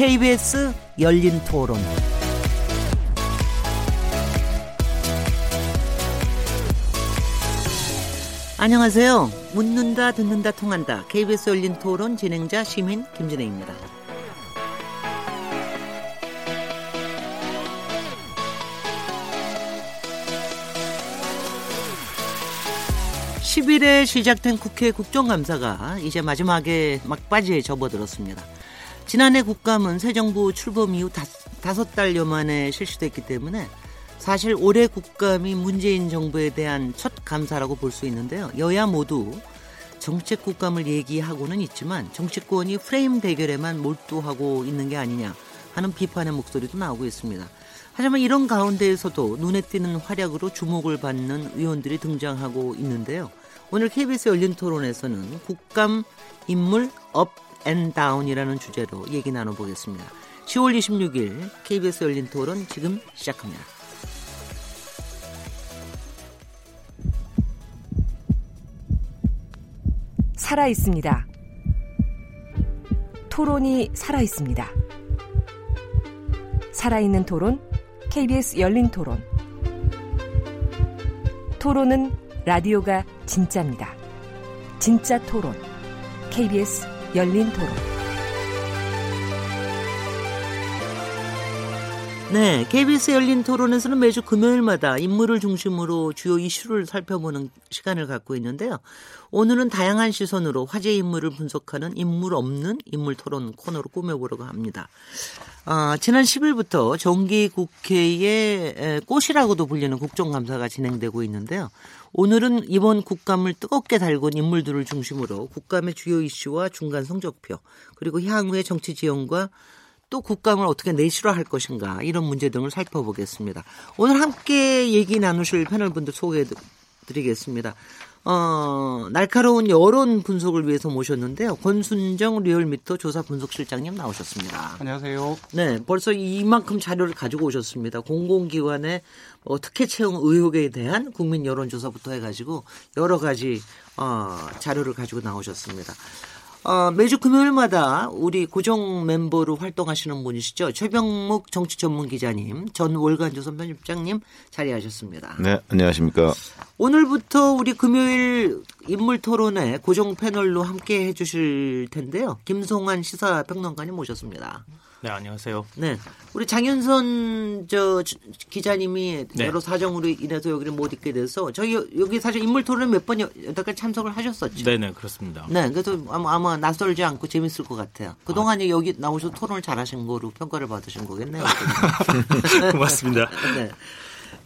KBS 열린 토론. 안녕하세요. 묻는다, 듣는다, 통한다. KBS 열린 토론 진행자 시민 김진혜입니다. 10일에 시작된 국회 국정감사가 이제 마지막에 막바지에 접어들었습니다. 지난해 국감은 새 정부 출범 이후 다섯 달여 만에 실시됐기 때문에 사실 올해 국감이 문재인 정부에 대한 첫 감사라고 볼 수 있는데요. 여야 모두 정책 국감을 얘기하고는 있지만 정치권이 프레임 대결에만 몰두하고 있는 게 아니냐 하는 비판의 목소리도 나오고 있습니다. 하지만 이런 가운데에서도 눈에 띄는 활약으로 주목을 받는 의원들이 등장하고 있는데요. 오늘 KBS 열린 토론에서는 국감 인물 up and down이라는 주제로 얘기 나눠보겠습니다. 10월 26일 KBS 열린 토론 지금 시작합니다. 살아 있습니다. 토론이 살아 있습니다. 살아있는 토론, KBS 열린 토론. 토론은 라디오가 진짜입니다. 진짜 토론. KBS 열린 토론. 네, KBS 열린 토론에서는 매주 금요일마다 인물을 중심으로 주요 이슈를 살펴보는 시간을 갖고 있는데요. 오늘은 다양한 시선으로 화제 인물을 분석하는 인물 없는 인물 토론 코너로 꾸며보려고 합니다. 아, 지난 10일부터 정기 국회의 꽃이라고도 불리는 국정감사가 진행되고 있는데요. 오늘은 이번 국감을 뜨겁게 달군 인물들을 중심으로 국감의 주요 이슈와 중간 성적표 그리고 향후의 정치 지형과 또 국감을 어떻게 내실화 할 것인가 이런 문제 등을 살펴보겠습니다. 오늘 함께 얘기 나누실 패널 분들 소개해 드리겠습니다. 어, 날카로운 여론 분석을 위해서 모셨는데요. 권순정 리얼미터 조사 분석실장님 나오셨습니다. 안녕하세요. 네, 벌써 이만큼 자료를 가지고 오셨습니다. 공공기관의 뭐 특혜 채용 의혹에 대한 국민 여론조사부터 해가지고 여러 가지 어, 자료를 가지고 나오셨습니다. 어, 매주 금요일마다 우리 고정 멤버로 활동하시는 분이시죠. 최병묵 정치 전문 기자님, 전 월간조선 편집장님 자리하셨습니다. 네, 안녕하십니까. 오늘부터 우리 금요일 인물 토론에 고정 패널로 함께 해주실 텐데요. 김송환 시사평론가님 모셨습니다. 네, 안녕하세요. 네. 우리 장윤선 저 기자님이 네. 여러 사정으로 인해서 여기를 못 있게 돼서 저희 여기 사실 인물 토론 몇 번 여태까지 참석을 하셨었죠. 네, 네, 그렇습니다. 네. 그래서 아마, 아마 낯설지 않고 재밌을 것 같아요. 그동안에 아. 여기 나오셔서 토론을 잘하신 거로 평가를 받으신 거겠네요. 고맙습니다. 네.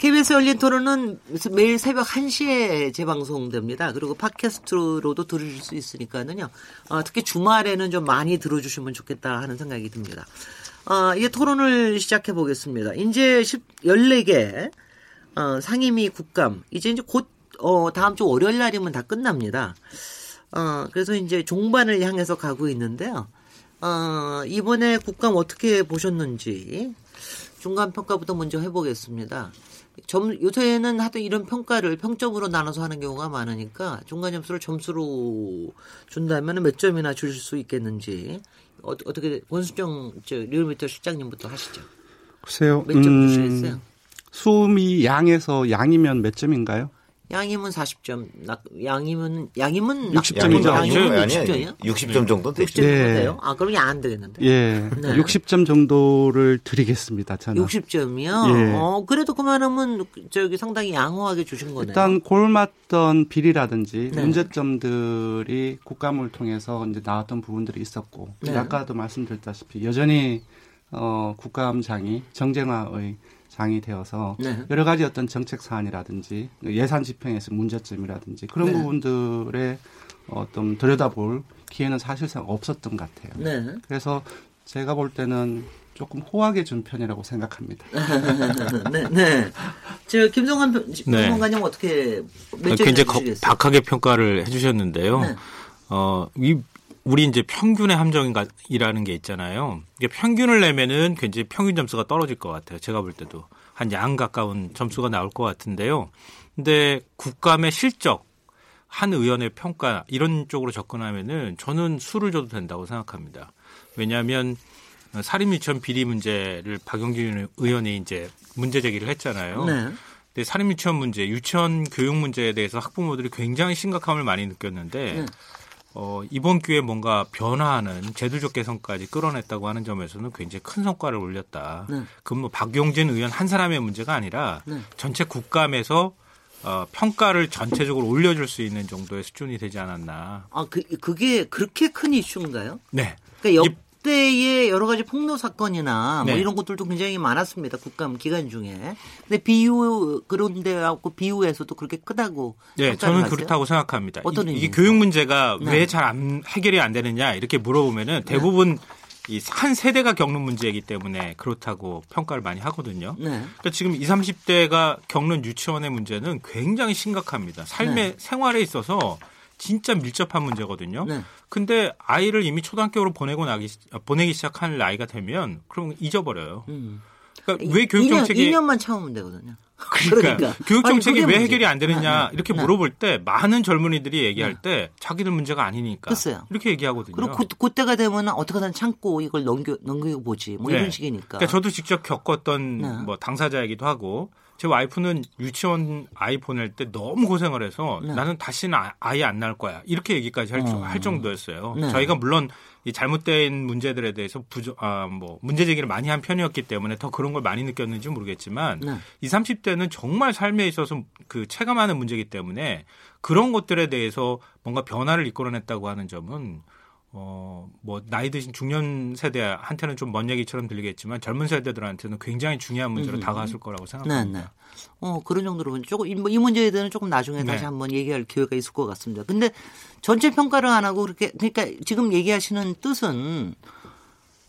KBS 열린 토론은 매일 새벽 1시에 재방송됩니다. 그리고 팟캐스트로도 들으실 수 있으니까는요. 어, 특히 주말에는 좀 많이 들어주시면 좋겠다 하는 생각이 듭니다. 어, 이제 토론을 시작해 보겠습니다. 이제 14개 어, 상임위 국감 이제 이제 곧 어, 다음 주 월요일 날이면 다 끝납니다. 어, 그래서 이제 종반을 향해서 가고 있는데요. 어, 이번에 국감 어떻게 보셨는지 중간 평가부터 먼저 해보겠습니다. 점, 요새는 하도 이런 평가를 평점으로 나눠서 하는 경우가 많으니까 중간 점수를 점수로 준다면 몇 점이나 주실 수 있겠는지 어, 떻게 권수정 저 리얼미터 실장님부터 하시죠. 글쎄요. 몇점 음, 주시겠어요? 수음이 양에서 양이면 몇 점인가요? 양이면 40점, 양이면 양이면 60점이죠. 양이면 60점이요? 60점 정도 되죠. 60점 네. 돼요? 아, 그럼 안 되겠는데. 예. 네. 60점 정도를 드리겠습니다. 저는. 60점이요? 예. 어, 그래도 그만하면 저기 상당히 양호하게 주신 거네요. 일단 골맞던 비리라든지 네. 문제점들이 국감을 통해서 이제 나왔던 부분들이 있었고 네. 아까도 말씀드렸다시피 여전히 어, 국감장이 정쟁화의 장이 되어서 네. 여러 가지 어떤 정책 사안이라든지 예산 집행에서 문제점이라든지 그런 네. 부분들에 어떤 들여다볼 기회는 사실상 없었던 것 같아요. 네. 그래서 제가 볼 때는 조금 호하게 준 편이라고 생각합니다. 네, 네. 저 김성환 평론가님 네. 어떻게 굉장히 거, 박하게 평가를 해주셨는데요. 네. 어, 이 우리 이제 평균의 함정이라는 게 있잖아요. 이게 평균을 내면은 굉장히 평균 점수가 떨어질 것 같아요. 제가 볼 때도 한 양 가까운 점수가 나올 것 같은데요. 근데 국감의 실적, 한 의원의 평가 이런 쪽으로 접근하면은 저는 수를 줘도 된다고 생각합니다. 왜냐하면 사립 유치원 비리 문제를 박영진 의원이 이제 문제 제기를 했잖아요. 네. 근데 사립 유치원 문제, 유치원 교육 문제에 대해서 학부모들이 굉장히 심각함을 많이 느꼈는데 네. 어, 이번 기회에 뭔가 변화하는 제도적 개선까지 끌어냈다고 하는 점에서는 굉장히 큰 성과를 올렸다. 네. 그건 뭐 박용진 의원 한 사람의 문제가 아니라 네. 전체 국감에서 어, 평가를 전체적으로 올려줄 수 있는 정도의 수준이 되지 않았나. 아, 그, 그게 그렇게 큰 이슈인가요? 네. 그러니까 역 대의 여러 가지 폭로 사건이나 뭐 네. 이런 것들도 굉장히 많았습니다. 국감 기간 중에. 근데 비유, 그런데 하고 비유에서도 그렇게 크다고. 네, 저는 하세요? 그렇다고 생각합니다. 어떤 이, 게 교육 문제가 네. 왜잘 해결이 안 되느냐 이렇게 물어보면은 네. 대부분 네. 이한 세대가 겪는 문제이기 때문에 그렇다고 평가를 많이 하거든요. 네. 그러니까 지금 20, 30대가 겪는 유치원의 문제는 굉장히 심각합니다. 삶의 네. 생활에 있어서 진짜 밀접한 문제거든요. 네. 근데 아이를 이미 초등학교로 보내고 나기 보내기 시작한 나이가 되면 그럼 잊어버려요. 음. 그러니까 왜 교육 정책이 2년, 만 참으면 되거든요. 그러니까, 그러니까. 교육 정책이 왜 해결이 안 되느냐 네, 네. 이렇게 네. 물어볼 때 많은 젊은이들이 얘기할 때 자기들 문제가 아니니까 글쎄요. 이렇게 얘기하거든요. 그리고 그, 그때가 되면 어떻게든 참고 이걸 넘겨 넘겨 보지 뭐 이런 식이니까. 그러니까 저도 직접 겪었던 뭐 당사자이기도 하고 제 와이프는 유치원 아이 보낼 때 너무 고생을 해서 네. 나는 다시는 아, 아이 안 낳을 거야 이렇게 얘기까지 할, 어. 할 정도였어요. 네. 저희가 물론 이 잘못된 문제들에 대해서 부조, 아, 뭐 문제 제기를 많이 한 편이었기 때문에 더 그런 걸 많이 느꼈는지 모르겠지만 네. 20, 30대는 정말 삶에 있어서 그 체감하는 문제이기 때문에 그런 것들에 대해서 뭔가 변화를 이끌어냈다고 하는 점은 어, 뭐, 나이 드신 중년 세대한테는 좀 먼 얘기처럼 들리겠지만 젊은 세대들한테는 굉장히 중요한 문제로 음. 다가갔을 거라고 생각합니다. 네, 네. 어, 그런 정도로 조금, 이, 이 문제에 대해서는 조금 나중에 네. 다시 한번 얘기할 기회가 있을 것 같습니다. 근데 전체 평가를 안 하고 그렇게, 그러니까 지금 얘기하시는 뜻은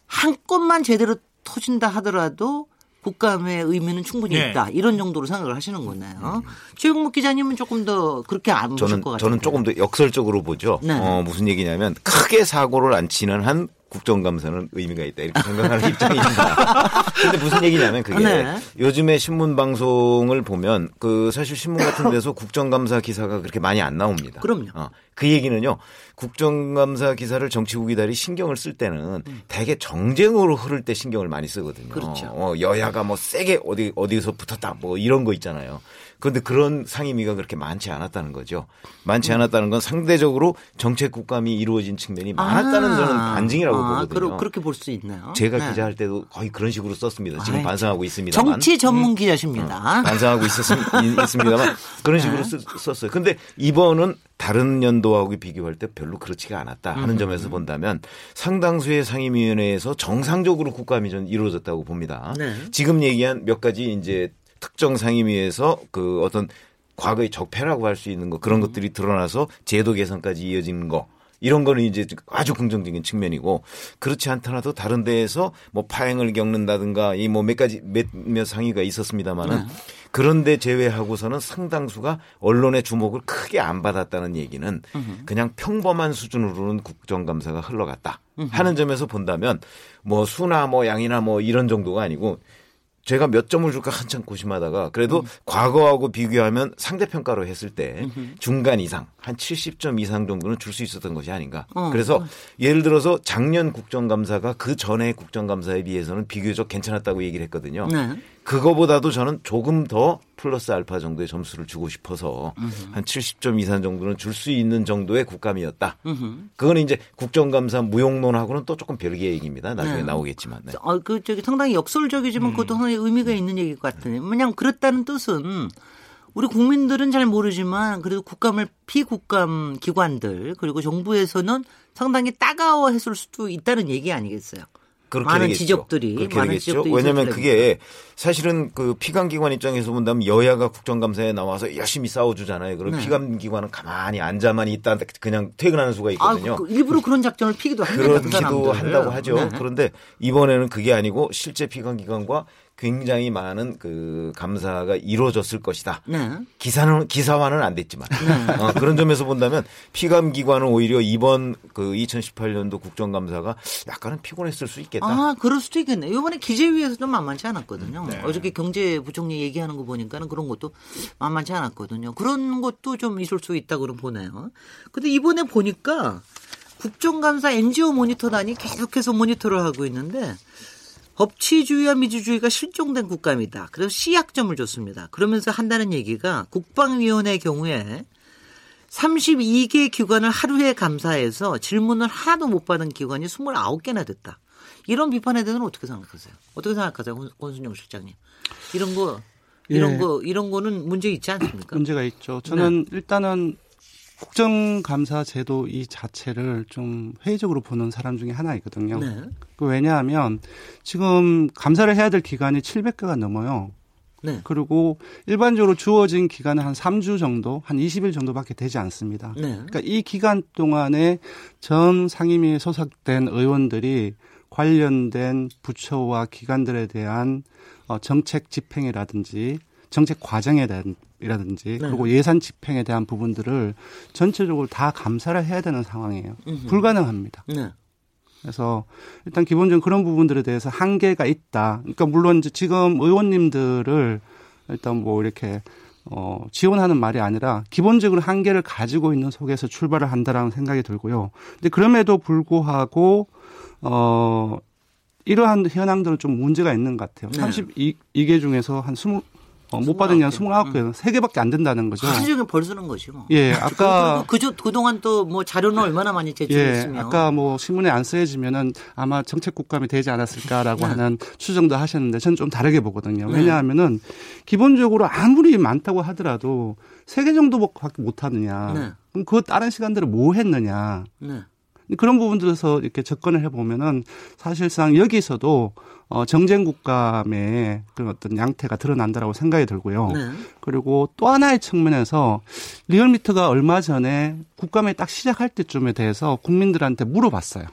한 건만 제대로 터진다 하더라도 국감의 의미는 충분히 네. 있다. 이런 정도로 생각을 하시는 거네요. 음. 최국목 기자님은 조금 더 그렇게 안 보실 것 같아요. 저는 조금 더 역설적으로 보죠. 네. 어, 무슨 얘기냐면 크게 사고를 안 치는 한 국정감사는 의미가 있다 이렇게 생각하는 입장입니다. 근데 무슨 얘기냐면 그게 네. 요즘에 신문 방송을 보면 그 사실 신문 같은 데서 국정감사 기사가 그렇게 많이 안 나옵니다. 그럼요. 어, 그 얘기는요. 국정감사 기사를 정치국이다리 신경을 쓸 때는 음. 대개 정쟁으로 흐를 때 신경을 많이 쓰거든요. 그렇죠. 어, 여야가 뭐 세게 어디 어디서 붙었다 뭐 이런 거 있잖아요. 그런데 그런 상임위가 그렇게 많지 않았다는 거죠. 많지 음. 않았다는 건 상대적으로 정책 국감이 이루어진 측면이 많았다는 아. 저는 반증이라고 아, 보거든요. 그렇게 볼 수 있나요? 제가 네. 기자할 때도 거의 그런 식으로 썼습니다. 지금 아이, 반성하고 있습니다. 정치 전문 음. 기자십니다. 음, 반성하고 있었습니다만 그런 식으로 네. 썼어요. 근데 이번은 다른 연도 하고 비교할 때 별로 그렇지가 않았다 하는 음. 점에서 본다면 상당수의 상임위원회에서 정상적으로 국감이 전 이루어졌다고 봅니다. 네. 지금 얘기한 몇 가지 이제 특정 상임위에서 그 어떤 과거의 적폐라고 할 수 있는 거 그런 음. 것들이 드러나서 제도 개선까지 이어지는 거 이런 거는 이제 아주 긍정적인 측면이고 그렇지 않더라도 다른 데에서 뭐 파행을 겪는다든가 이 뭐 몇 가지 몇몇 상위가 있었습니다마는 네. 그런데 제외하고서는 상당수가 언론의 주목을 크게 안 받았다는 얘기는 그냥 평범한 수준으로는 국정감사가 흘러갔다 하는 점에서 본다면 뭐 수나 뭐 양이나 뭐 이런 정도가 아니고 제가 몇 점을 줄까 한참 고심하다가 그래도 음. 과거하고 비교하면 상대평가로 했을 때 음흠. 중간 이상 한 70점 이상 정도는 줄 수 있었던 것이 아닌가. 어. 그래서 어. 예를 들어서 작년 국정감사가 그 전에 국정감사에 비해서는 비교적 괜찮았다고 얘기를 했거든요. 네. 그거보다도 저는 조금 더 플러스 알파 정도의 점수를 주고 싶어서 으흠. 한 70점 이상 정도는 줄 수 있는 정도의 국감이었다. 으흠. 그거는 이제 국정감사 무용론하고는 또 조금 별개의 얘기입니다. 나중에 네. 나오겠지만. 네. 어, 그 저기 상당히 역설적이지만 음. 그것도 하나의 의미가 있는 얘기일 것 같으네요. 왜냐하면 그렇다는 뜻은 우리 국민들은 잘 모르지만 그래도 국감을 피국감 기관들 그리고 정부에서는 상당히 따가워했을 수도 있다는 얘기 아니겠어요? 그렇게 많은 되겠죠. 지적들이 그렇게 많은 되겠죠. 왜냐하면 그게 사실은 그 피감기관 입장에서 본다면 여야가 국정감사에 나와서 열심히 싸워주잖아요. 그럼 네. 피감기관은 가만히 앉아만 있다 그냥 퇴근하는 수가 있거든요. 아, 그 일부러 그런 작전을 피기도 합니다. 그렇기도 그 한다고 하죠. 네. 그런데 이번에는 그게 아니고 실제 피감기관과 굉장히 많은 그 감사가 이루어졌을 것이다. 네. 기사는 기사화는 안 됐지만 네. 어, 그런 점에서 본다면 피감 기관은 오히려 이번 그 2018년도 국정감사가 약간은 피곤했을 수 있겠다. 아, 그럴 수도 있겠네. 이번에 기재위에서도 만만치 않았거든요. 네. 어저께 경제부총리 얘기하는 거 보니까는 그런 것도 만만치 않았거든요. 그런 것도 좀 있을 수 있다 그럼 보네요. 근데 이번에 보니까 국정감사 NGO 모니터단이 계속해서 모니터를 하고 있는데 법치주의와 민주주의가 실종된 국감이다. 그래서 C약점을 줬습니다. 그러면서 한다는 얘기가 국방위원회 경우에 32개 기관을 하루에 감사해서 질문을 하나도 못 받은 기관이 29개나 됐다. 이런 비판에 대해서는 어떻게 생각하세요? 어떻게 생각하세요, 권순영 실장님? 이런 거 이런 예. 거 이런 거는 문제 있지 않습니까? 문제가 있죠. 저는 네. 일단은 국정감사 제도 이 자체를 좀 회의적으로 보는 사람 중에 하나이거든요. 네. 그 왜냐하면 지금 감사를 해야 될 기간이 700개가 넘어요. 네. 그리고 일반적으로 주어진 기간은 한 3주 정도, 한 20일 정도밖에 되지 않습니다. 네. 그러니까 이 기간 동안에 전 상임위에 소속된 의원들이 관련된 부처와 기관들에 대한 어, 정책 집행이라든지 정책 과정에 대한 이라든지 네. 그리고 예산 집행에 대한 부분들을 전체적으로 다 감사를 해야 되는 상황이에요. 음흠. 불가능합니다. 네. 그래서 일단 기본적인 그런 부분들에 대해서 한계가 있다. 그러니까 물론 이제 지금 의원님들을 일단 뭐 이렇게 어, 지원하는 말이 아니라 기본적으로 한계를 가지고 있는 속에서 출발을 한다라는 생각이 들고요. 근데 그럼에도 불구하고 어 이러한 현황들은 좀 문제가 있는 것 같아요. 네. 32개 중에서 한 20, 어, 못 받은 게 29개, 응. 3개밖에 안 된다는 거죠. 한시중에 벌 쓰는 거죠. 뭐. 예, 아까. 그, 그, 그동안 또 뭐 자료는 얼마나 많이 제출했으면. 예, 아까 뭐 신문에 안 쓰여지면은 아마 정책국감이 되지 않았을까라고 네. 하는 추정도 하셨는데 저는 좀 다르게 보거든요. 네. 왜냐하면은 기본적으로 아무리 많다고 하더라도 3개 정도밖에 못 하느냐. 네. 그럼 그 다른 시간들을 뭐 했느냐. 네. 그런 부분들에서 이렇게 접근을 해보면은 사실상 여기서도 어, 정쟁 국감의 그런 어떤 양태가 드러난다라고 생각이 들고요. 네. 그리고 또 하나의 측면에서 리얼미터가 얼마 전에 국감에 딱 시작할 때쯤에 대해서 국민들한테 물어봤어요.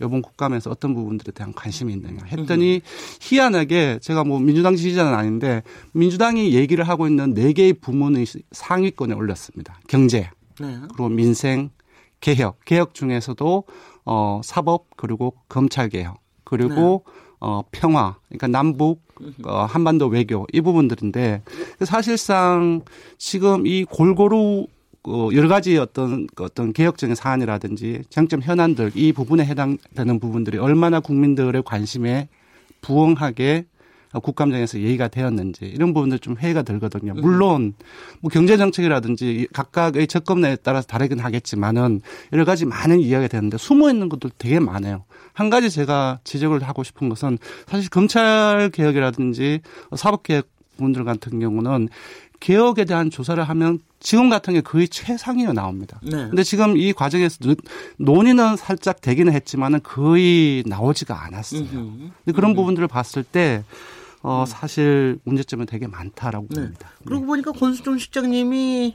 이번 국감에서 어떤 부분들에 대한 관심이 있느냐 했더니 희한하게 제가 뭐 민주당 지지자는 아닌데 민주당이 얘기를 하고 있는 네 개의 부문의 상위권에 올렸습니다. 경제, 네. 그리고 민생, 개혁, 개혁 중에서도 어 사법 그리고 검찰 개혁 그리고 네. 어 평화, 그러니까 남북 어, 한반도 외교 이 부분들인데 사실상 지금 이 골고루 어, 여러 가지 어떤 그 어떤 개혁적인 사안이라든지 장점 현안들 이 부분에 해당되는 부분들이 얼마나 국민들의 관심에 부응하게 국감장에서 얘기가 되었는지 이런 부분들 좀 회의가 들거든요. 물론 뭐 경제 정책이라든지 각각의 접근에 따라서 다르긴 하겠지만은 여러 가지 많은 이야기가 되는데 숨어 있는 것도 되게 많아요. 한 가지 제가 지적을 하고 싶은 것은 사실 검찰 개혁이라든지 사법 개혁 분들 같은 경우는 개혁에 대한 조사를 하면 지금 같은 게 거의 최상위로 나옵니다. 네. 근데 지금 이 과정에서 논의는 살짝 되기는 했지만은 거의 나오지가 않았어요. 그런 부분들을 봤을 때 어, 사실 문제점은 되게 많다라고 네. 봅니다. 그러고 네. 보니까 권수정 실장님이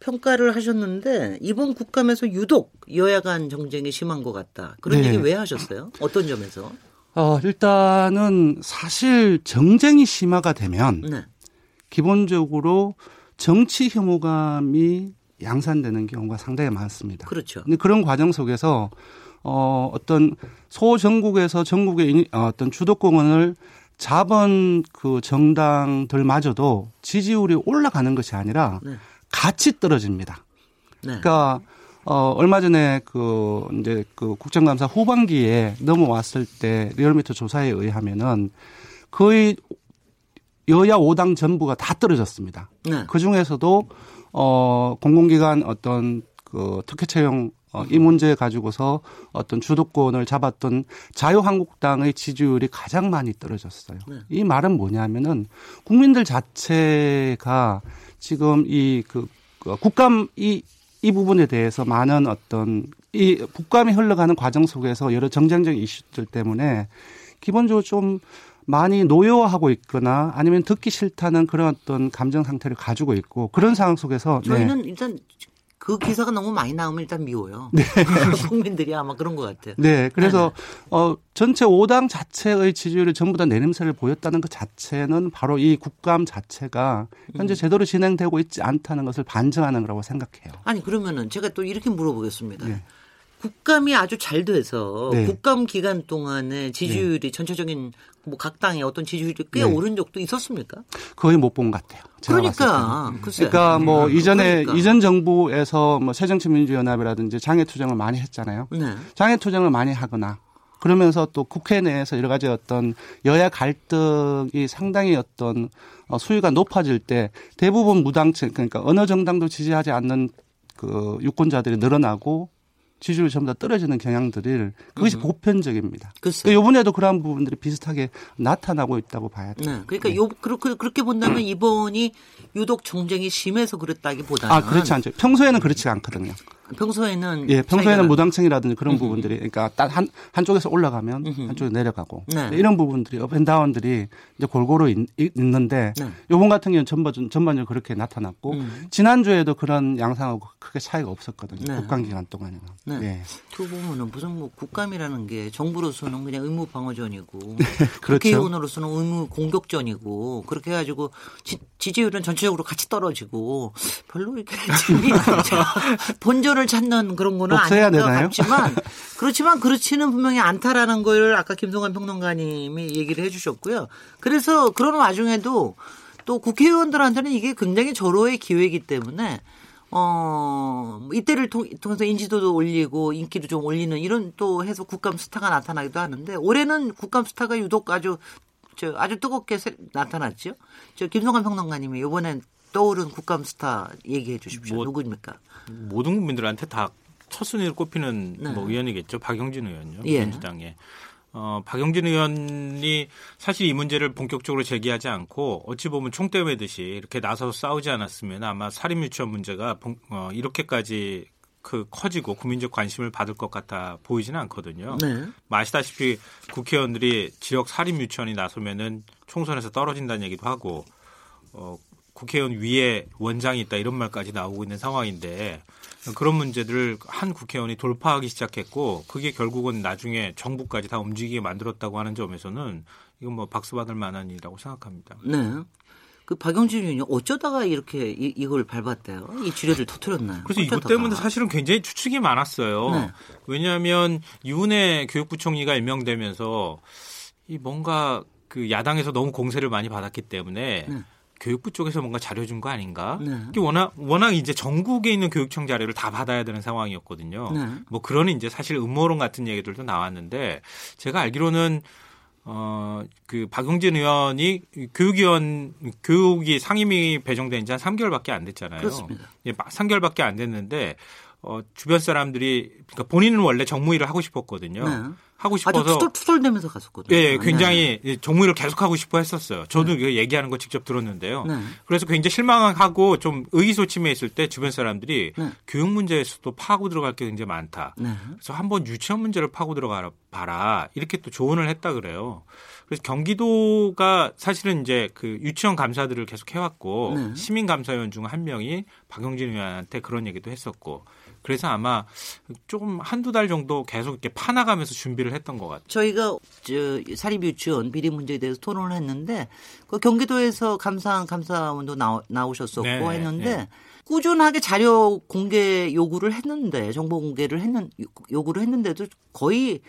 평가를 하셨는데 이번 국감에서 유독 여야 간 정쟁이 심한 것 같다. 그런 네. 얘기 왜 하셨어요? 어떤 점에서? 어, 일단은 사실 정쟁이 심화가 되면 네. 기본적으로 정치 혐오감이 양산되는 경우가 상당히 많습니다. 그렇죠. 근데 그런 과정 속에서 어, 어떤 소전국에서 전국의 어떤 주도권을 잡은 그 정당들마저도 지지율이 올라가는 것이 아니라 네. 같이 떨어집니다. 네. 그러니까 어 얼마 전에 그 이제 그 국정감사 후반기에 넘어왔을 때 리얼미터 조사에 의하면은 거의 여야 5당 전부가 다 떨어졌습니다. 네. 그 중에서도 어 공공기관 어떤 그 특혜 채용 어, 이 문제 가지고서 어떤 주도권을 잡았던 자유한국당의 지지율이 가장 많이 떨어졌어요. 네. 이 말은 뭐냐면은 국민들 자체가 지금 이그 그 국감 이, 이 부분에 대해서 많은 어떤 이 국감이 흘러가는 과정 속에서 여러 정쟁적 이슈들 때문에 기본적으로 좀 많이 노여워하고 있거나 아니면 듣기 싫다는 그런 어떤 감정 상태를 가지고 있고 그런 상황 속에서 저희는 네. 일단 그 기사가 너무 많이 나오면 일단 미워요. 네. 국민들이 아마 그런 것 같아요. 네. 그래서 네. 어 전체 5당 자체의 지지율이 전부 다 내림세를 보였다는 것 자체는 바로 이 국감 자체가 현재 음. 제대로 진행되고 있지 않다는 것을 반증하는 거라고 생각해요. 아니 그러면은 제가 또 이렇게 물어보겠습니다. 네. 국감이 아주 잘 돼서 네. 국감 기간 동안에 지지율이 네. 전체적인 뭐 각 당의 어떤 지지율이 꽤 네. 오른 적도 있었습니까? 거의 못 본 것 같아요. 그러니까 그러니까 뭐 음. 이전에 그러니까. 이전 정부에서 뭐 새정치민주연합이라든지 장애 투쟁을 많이 했잖아요. 네. 장애 투쟁을 많이 하거나 그러면서 또 국회 내에서 여러 가지 어떤 여야 갈등이 상당히 어떤 어, 수위가 높아질 때 대부분 무당층 그러니까 어느 정당도 지지하지 않는 그 유권자들이 늘어나고 지지율이 전부 다 떨어지는 경향들을 그것이 음. 보편적입니다. 그러니까 이번에도 그러한 부분들이 비슷하게 나타나고 있다고 봐야 돼요. 네. 그러니까 네. 요 그렇게 그렇게 본다면 이번이 유독 정쟁이 심해서 그랬다기보다는 아 그렇지 않죠. 평소에는 그렇지 않거든요. 평소에는 예, 평소에는 무당층이라든지 그런 음흠. 부분들이 그러니까 한 한쪽에서 올라가면 음흠. 한쪽에 내려가고 네. 이런 부분들이 업앤다운들이 이제 골고루 있, 는데 네. 요번 같은 경우는 전반 전반적으로 그렇게 나타났고 음. 지난주에도 그런 양상하고 크게 차이가 없었거든요. 네. 국감 기간 동안에는. 네. 예. 그 보면은 무슨 뭐 국감이라는 게 정부로서는 그냥 의무 방어전이고 네, 그렇죠. 국회의원으로서는 의무 공격전이고 그렇게 해 가지고 지, 지지율은 전체적으로 같이 떨어지고 별로 이렇게 본전 해결을 찾는 그런 거는 아닌 것 같지만 그렇지만 그렇지는 분명히 않다라는 걸 아까 김동관 평론가님이 얘기를 해주셨고요. 그래서 그런 와중에도 또 국회의원들한테는 이게 굉장히 절호의 기회이기 때문에 어, 이때를 통 해서 인지도도 올리고 인기도 좀 올리는 이런 또 해서 국감 스타가 나타나기도 하는데 올해는 국감 스타가 유독 아주 저 아주 뜨겁게 나타났죠. 저 김성관 평론가님이 이번엔 떠오른 국감 스타 얘기해 주십시오. 뭐, 누구입니까? 모든 국민들한테 다 첫 순위를 꼽히는 네. 뭐 의원이겠죠. 박영진 의원요. 예. 민주당에. 어, 박영진 의원이 사실 이 문제를 본격적으로 제기하지 않고 어찌 보면 총대 매듯이 이렇게 나서서 싸우지 않았으면 아마 살인 유치원 문제가 어, 이렇게까지 그 커지고 국민적 관심을 받을 것 같아 보이지는 않거든요. 네. 뭐 아시다시피 국회의원들이 지역 살인 유치원이 나서면은 총선에서 떨어진다는 얘기도 하고 어, 국회의원 위에 원장이 있다 이런 말까지 나오고 있는 상황인데 그런 문제들을 한 국회의원이 돌파하기 시작했고 그게 결국은 나중에 정부까지 다 움직이게 만들었다고 하는 점에서는 이건 뭐 박수 받을 만한 일이라고 생각합니다. 네. 그 박영진 의원이 어쩌다가 이렇게 이, 이걸 밟았대요? 이 지뢰를 터트렸나요? 그래서. 이것 때문에 사실은 굉장히 추측이 많았어요. 네. 왜냐하면 유은혜 교육부총리가 임명되면서 이 뭔가 그 야당에서 너무 공세를 많이 받았기 때문에 네. 교육부 쪽에서 뭔가 자료 준 거 아닌가? 네. 이게 워낙 워낙 이제 전국에 있는 교육청 자료를 다 받아야 되는 상황이었거든요. 네. 뭐 그런 이제 사실 음모론 같은 얘기들도 나왔는데 제가 알기로는 어, 그 박용진 의원이 교육위원 교육이 상임위 배정된 지 한 3개월밖에 안 됐잖아요. 그렇습니다. 예, 3개월밖에 안 됐는데 어, 주변 사람들이 그러니까 본인은 원래 정무위를 하고 싶었거든요. 네. 하고 싶어서 아주 투덜투덜대면서 갔었거든요. 예, 예 굉장히 네. 정무위를 계속 하고 싶어 했었어요. 저도 네. 얘기하는 거 직접 들었는데요. 네. 그래서 굉장히 실망하고 좀 의기소침해 있을 때 주변 사람들이 네. 교육 문제에서도 파고 들어갈 게 굉장히 많다. 네. 그래서 한번 유치원 문제를 파고 들어가 봐라. 이렇게 또 조언을 했다 그래요. 그래서 경기도가 사실은 이제 그 유치원 감사들을 계속 해왔고 네. 시민 감사위원 중 한 명이 박용진 의원한테 그런 얘기도 했었고 그래서 아마 조금 한두 달 정도 계속 이렇게 파나가면서 준비를 했던 것 같아요. 저희가 저 사립 유치원 비리 문제에 대해서 토론을 했는데 그 경기도에서 감사 감사원도 나오, 나오셨었고 네, 했는데 네. 꾸준하게 자료 공개 요구를 했는데 정보 공개를 했는 요구를 했는데도 거의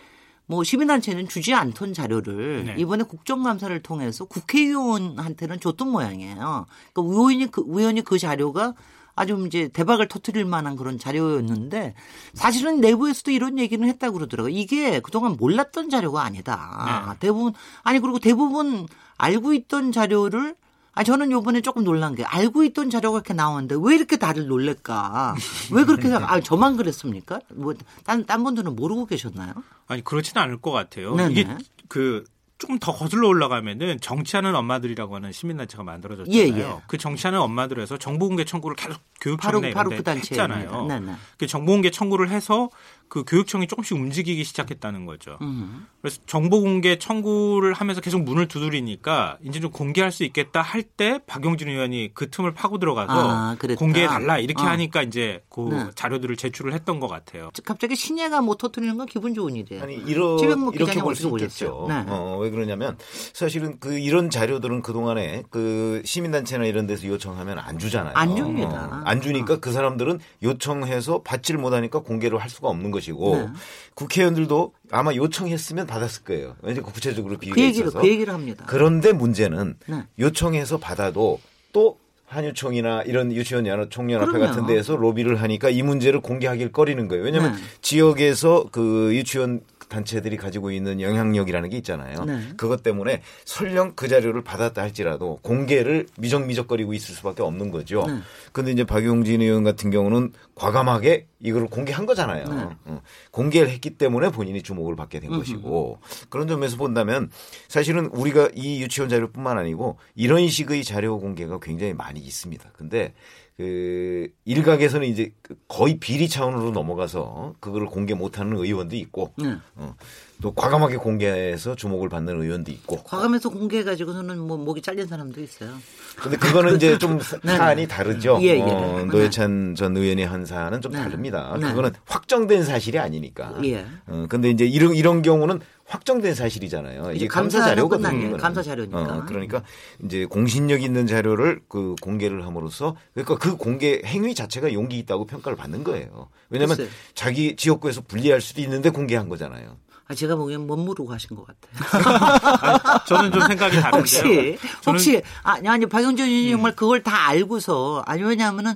뭐 시민단체는 주지 않던 자료를 네. 이번에 국정감사를 통해서 국회의원한테는 줬던 모양이에요. 그러니까 의원이 그 의원이 그 자료가 아주 이제 대박을 터트릴 만한 그런 자료였는데 사실은 내부에서도 이런 얘기는 했다고 그러더라고요. 이게 그동안 몰랐던 자료가 아니다. 네. 대부분 아니 그리고 대부분 알고 있던 자료를 아 저는 요번에 조금 놀란 게 알고 있던 자료가 이렇게 나오는데 왜 이렇게 다들 놀랄까? 왜 그렇게 아 저만 그랬습니까? 뭐딴 딴 분들은 모르고 계셨나요? 아니 그렇지는 않을 것 같아요. 네네. 이게 그 조금 더 거슬러 올라가면은 정치하는 엄마들이라고 하는 시민단체가 만들어졌잖아요. 예, 예. 그 정치하는 엄마들에서 정보공개 청구를 계속 교육청에 바로, 바로 그 했잖아요. 그 정보공개 청구를 해서 그 교육청이 조금씩 움직이기 시작했다는 거죠. 음. 그래서 정보 공개 청구를 하면서 계속 문을 두드리니까 이제 좀 공개할 수 있겠다 할 때 박용진 의원이 그 틈을 파고 들어가서 아, 공개해 달라 이렇게 어. 하니까 이제 그 네. 자료들을 제출을 했던 것 같아요. 갑자기 신예가 뭐 터트리는 건 기분 좋은 일이에요. 아니 이러, 이렇게 볼 수 있겠죠. 네. 어, 왜 그러냐면 사실은 그 이런 자료들은 그 동안에 그 시민단체나 이런 데서 요청하면 안 주잖아요. 안 줍니다. 어, 안 주니까 그 사람들은 요청해서 받지를 못하니까 공개를 할 수가 없는 것이고 네. 국회의원들도 아마 요청했으면 받았을 거예요. 왜냐 구체적으로 비교가 그 얘기를, 있어서. 그 얘기를 합니다. 그런데 문제는 네. 요청해서 받아도 또 한유총이나 이런 유치원 연합 총연합회. 같은 데에서 로비를 하니까 이 문제를 공개하길 꺼리는 거예요. 왜냐하면 네. 지역에서 그 유치원 단체들이 가지고 있는 영향력이라는 게 있잖아요. 네. 그것 때문에 설령 그 자료를 받았다 할지라도 공개를 미적미적거리고 있을 수밖에 없는 거죠. 네. 근데 이제 박용진 의원 같은 경우는 과감하게 이걸 공개한 거잖아요. 네. 어. 공개를 했기 때문에 본인이 주목을 받게 된 것이고 그런 점에서 본다면 사실은 우리가 이 유치원 자료뿐만 아니고 이런 식의 자료 공개가 굉장히 많이 있습니다. 근데 그 일각에서는 이제 거의 비리 차원으로 넘어가서 그거를 공개 못하는 의원도 있고 네. 어, 또 과감하게 공개해서 주목을 받는 의원도 있고 과감해서 공개해가지고서는 뭐 목이 잘린 사람도 있어요. 근데 그거는 이제 좀 네. 사안이 다르죠. 예, 예. 어, 노회찬 전 의원의 한 사안은 좀 네. 다릅니다. 네. 그거는 확정된 사실이 아니니까. 예. 어, 근데 이제 이런 이런 경우는 확정된 사실이잖아요. 이게 감사 자료거든요. 감사 자료니까. 어, 그러니까 이제 공신력 있는 자료를 그 공개를 함으로써 그러니까 그 공개 행위 자체가 용기 있다고 평가를 받는 거예요. 왜냐하면 글쎄. 자기 지역구에서 분리할 수도 있는데 공개한 거잖아요. 아, 제가 보기엔 못 모르고 하신 것 같아요. 아니, 저는 좀 생각이 다른데요. 혹시 혹시 아니 아니 박영준 의원이 음. 정말 그걸 다 알고서 아니 왜냐하면은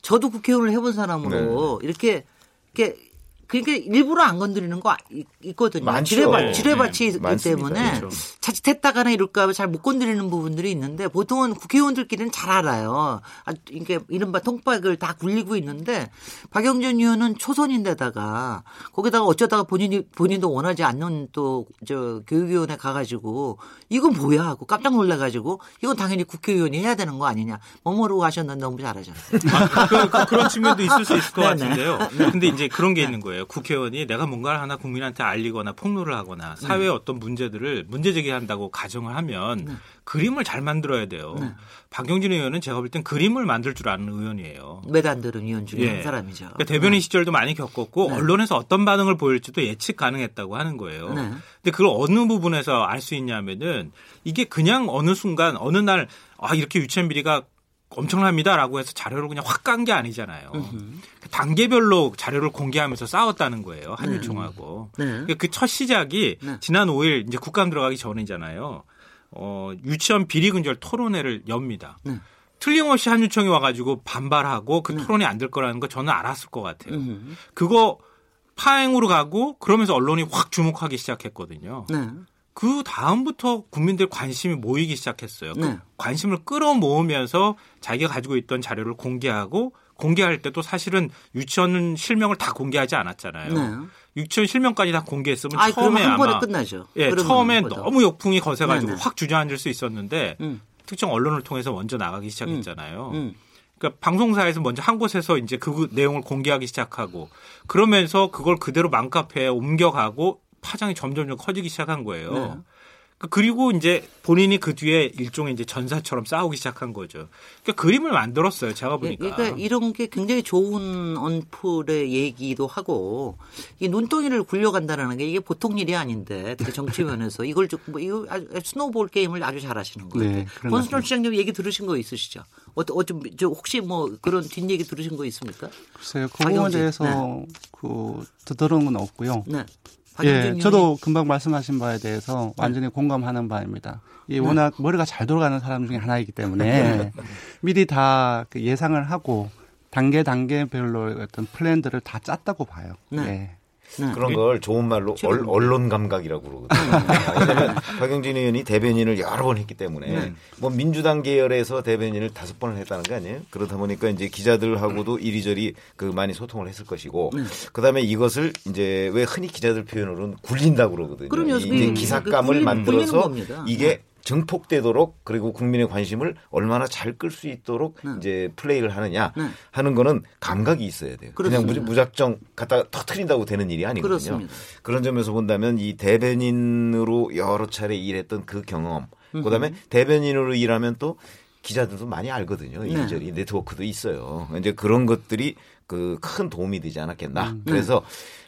저도 국회의원을 해본 사람으로 네. 이렇게 이렇게 그러니까 일부러 안 건드리는 거 있거든요. 지뢰밭, 지뢰밭이 네. 있기 때문에 그렇죠. 자칫했다가나 이럴까 잘 못 건드리는 부분들이 있는데 보통은 국회의원들끼리는 잘 알아요. 아, 이게 이른바 통박을 다 굴리고 있는데 박영준 의원은 초선인데다가 거기다가 어쩌다가 본인이 본인도 원하지 않는 또 저 교육위원회 가가지고 이건 뭐야 하고 깜짝 놀라가지고 이건 당연히 국회의원이 해야 되는 거 아니냐. 뭐 모르고 하셨는데 너무 잘하잖아요. 아, 그, 그, 런 측면도 있을 수 있을 것 네네. 같은데요. 근데 이제 그런 게 있는 거예요. 거예요. 국회의원이 내가 뭔가를 하나 국민한테 알리거나 폭로를 하거나 사회의 네. 어떤 문제들을 문제 제기한다고 가정을 하면 네. 그림을 잘 만들어야 돼요. 네. 박영진 의원은 제가 볼 땐 그림을 만들 줄 아는 의원이에요. 매단 들은 의원 중에 예. 한 사람이죠. 그러니까 대변인 네. 시절도 많이 겪었고 네. 언론에서 어떤 반응을 보일지도 예측 가능했다고 하는 거예요. 네. 근데 그걸 어느 부분에서 알 수 있냐면은 이게 그냥 어느 순간 어느 날 아, 이렇게 유치원 비리가 엄청납니다라고 해서 자료를 그냥 확 깐 게 아니잖아요. 으흠. 단계별로 자료를 공개하면서 싸웠다는 거예요. 한유총하고. 네. 네. 그첫 그러니까 시작이 네. 지난 5일 이제 국감 들어가기 전이잖아요. 어, 유치원 비리 근절 토론회를 엽니다. 네. 틀림없이 한유총이 와가지고 반발하고 그 네. 토론이 안 될 거라는 거 저는 알았을 것 같아요. 으흠. 그거 파행으로 가고 그러면서 언론이 확 주목하기 시작했거든요. 네. 그 다음부터 국민들 관심이 모이기 시작했어요. 그 네. 그 관심을 끌어모으면서 자기가 가지고 있던 자료를 공개하고 공개할 때도 사실은 유치원 실명을 다 공개하지 않았잖아요. 네. 유치원 실명까지 다 공개했으면 아이, 처음에 한 아마 끝나죠. 예, 처음에 보다. 너무 역풍이 거세가지고 네네. 확 주저앉을 수 있었는데 음. 특정 언론을 통해서 먼저 나가기 시작했잖아요. 음. 음. 그러니까 방송사에서 먼저 한 곳에서 이제 그 내용을 공개하기 시작하고 그러면서 그걸 그대로 맘카페에 옮겨가고 파장이 점점점 커지기 시작한 거예요. 네. 그 그리고 이제 본인이 그 뒤에 일종의 이제 전사처럼 싸우기 시작한 거죠. 그러니까 그림을 만들었어요. 제가 예, 보니까. 그러니까 이런 게 굉장히 좋은 언플의 얘기도 하고 이 눈덩이를 굴려간다는 게 이게 보통 일이 아닌데 특히 정치면에서 이걸 좀뭐 이거 스노우볼 게임을 아주 잘하시는 거예요. 네, 권순철 시장님 얘기 들으신 거 있으시죠? 어떤 어좀 혹시 뭐 그런 뒷 얘기 들으신 거 있습니까? 글쎄요. 그 부분에 대해서 네. 그 들은 건 없고요. 네. 예, 저도 금방 말씀하신 바에 대해서 완전히 공감하는 바입니다. 이 워낙 머리가 잘 돌아가는 사람 중에 하나이기 때문에 미리 다그 예상을 하고 단계 단계별로 어떤 플랜들을 다 짰다고 봐요. 네. 예. 네. 그런 걸 좋은 말로 얼, 언론 감각이라고 그러거든요. 네. 왜냐하면 박영진 의원이 대변인을 여러 번 했기 때문에 네. 뭐 민주당 계열에서 대변인을 다섯 번을 했다는 거 아니에요? 그러다 보니까 이제 기자들하고도 이리저리 그 많이 소통을 했을 것이고 네. 그다음에 이것을 이제 왜 흔히 기자들 표현으로는 굴린다고 그러거든요. 그럼요. 이제 기사감을 굴린, 만들어서 이게 네. 증폭되도록 그리고 국민의 관심을 얼마나 잘 끌 수 있도록 네. 이제 플레이를 하느냐 네. 하는 거는 감각이 있어야 돼요. 그렇습니다. 그냥 무작정 갖다 터트린다고 되는 일이 아니거든요. 그렇습니다. 그런 점에서 본다면 이 대변인으로 여러 차례 일했던 그 경험, 그다음에 대변인으로 일하면 또 기자들도 많이 알거든요. 네. 이리저리 네트워크도 있어요. 이제 그런 것들이 그 큰 도움이 되지 않았겠나. 음. 그래서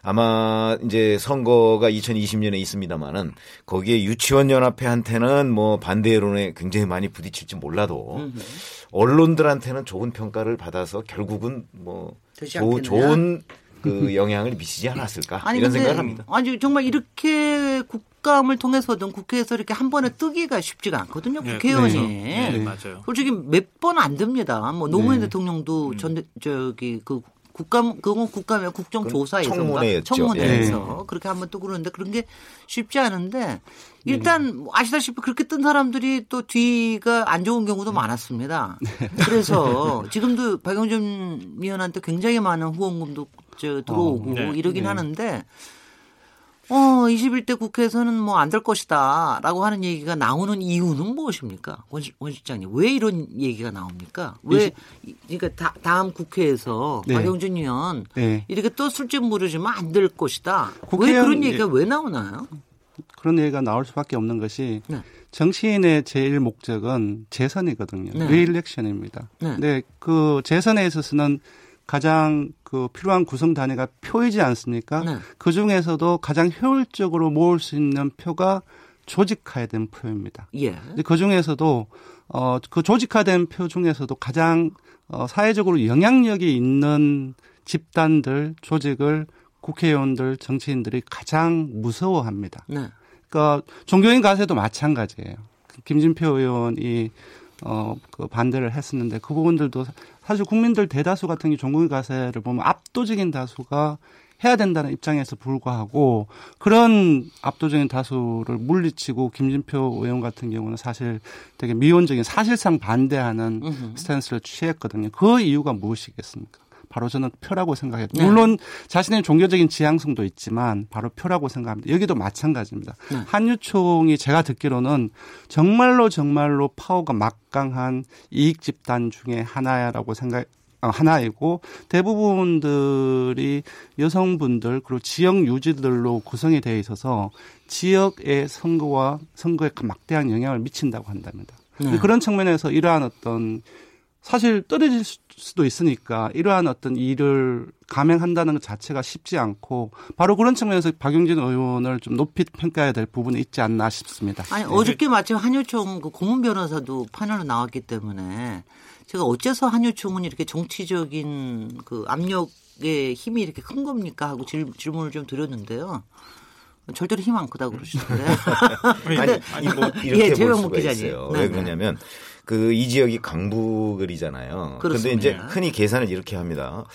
아마 이제 선거가 2020년에 있습니다만은 거기에 유치원 연합회한테는 뭐 반대 여론에 굉장히 많이 부딪힐지 몰라도 음. 언론들한테는 좋은 평가를 받아서 결국은 뭐 조, 좋은 그 영향을 미치지 않았을까 아니, 이런 생각을 합니다. 아니 정말 이렇게 국감을 통해서든 국회에서 이렇게 한 번에 뜨기가 쉽지가 않거든요. 네, 국회의원이 네, 네, 맞아요. 솔직히 몇 번 안 됩니다. 뭐 노무현 네. 대통령도 전 음. 저기 그 국감 그건 국감의 국정조사에서 청문회였죠. 청문회에서 네. 그렇게 한번 또 그러는데 그런 게 쉽지 않은데 일단 뭐 아시다시피 그렇게 뜬 사람들이 또 뒤가 안 좋은 경우도 많았습니다. 네. 그래서 지금도 박영준 위원한테 굉장히 많은 후원금도 저 들어오고 어, 네. 이러긴 네. 하는데 어 21대 국회에서는 뭐 안 될 것이다 라고 하는 얘기가 나오는 이유는 무엇입니까? 원, 원 실장님 왜 이런 얘기가 나옵니까? 왜 그러니까 다, 다음 국회에서 네. 박영준 의원 네. 이렇게 또 술집 무르지면 안 될 것이다. 왜 그런 얘기가 왜 나오나요? 그런 얘기가 나올 수밖에 없는 것이 네. 정치인의 제일 목적은 재선이거든요. 네. 리일렉션입니다. 네. 근데 그 재선에 있어서는 가장 그 필요한 구성 단위가 표이지 않습니까? 네. 그 중에서도 가장 효율적으로 모을 수 있는 표가 조직화된 표입니다. 예. 그 중에서도 어 그 조직화된 표 중에서도 가장 어 사회적으로 영향력이 있는 집단들 조직을 국회의원들 정치인들이 가장 무서워합니다. 네. 그러니까 종교인 가세도 마찬가지예요. 김진표 의원이 어, 그 반대를 했었는데 그 부분들도 사실 국민들 대다수 같은 게 종국의 가세를 보면 압도적인 다수가 해야 된다는 입장에서 불구하고 그런 압도적인 다수를 물리치고 김진표 의원 같은 경우는 사실 되게 미온적인 사실상 반대하는 으흠. 스탠스를 취했거든요. 그 이유가 무엇이겠습니까? 바로 저는 표라고 생각해요. 네. 물론 자신의 종교적인 지향성도 있지만 바로 표라고 생각합니다. 여기도 마찬가지입니다. 네. 한유총이 제가 듣기로는 정말로 정말로 파워가 막강한 이익 집단 중에 하나야라고 생각 어, 하나이고 대부분들이 여성분들 그리고 지역 유지들로 구성이 되어 있어서 지역의 선거와 선거에 막대한 영향을 미친다고 한답니다. 네. 그런 측면에서 이러한 어떤 사실 떨어질 수도 있으니까 이러한 어떤 일을 감행한다는 것 자체가 쉽지 않고 바로 그런 측면에서 박용진 의원을 좀 높이 평가해야 될 부분이 있지 않나 싶습니다. 아니 네. 어저께 마침 한유총 그 고문 변호사도 판으로 나왔기 때문에 제가 어째서 한유총은 이렇게 정치적인 그 압력의 힘이 이렇게 큰 겁니까 하고 질, 질문을 좀 드렸는데요. 절대로 힘 안 크다고 그러시는데. 아니, 아니 뭐 이렇게 예, 볼 수가 있어요. 네, 왜 네. 그러냐면 그 이 지역이 강북을이잖아요. 그런데 이제 흔히 계산을 이렇게 합니다.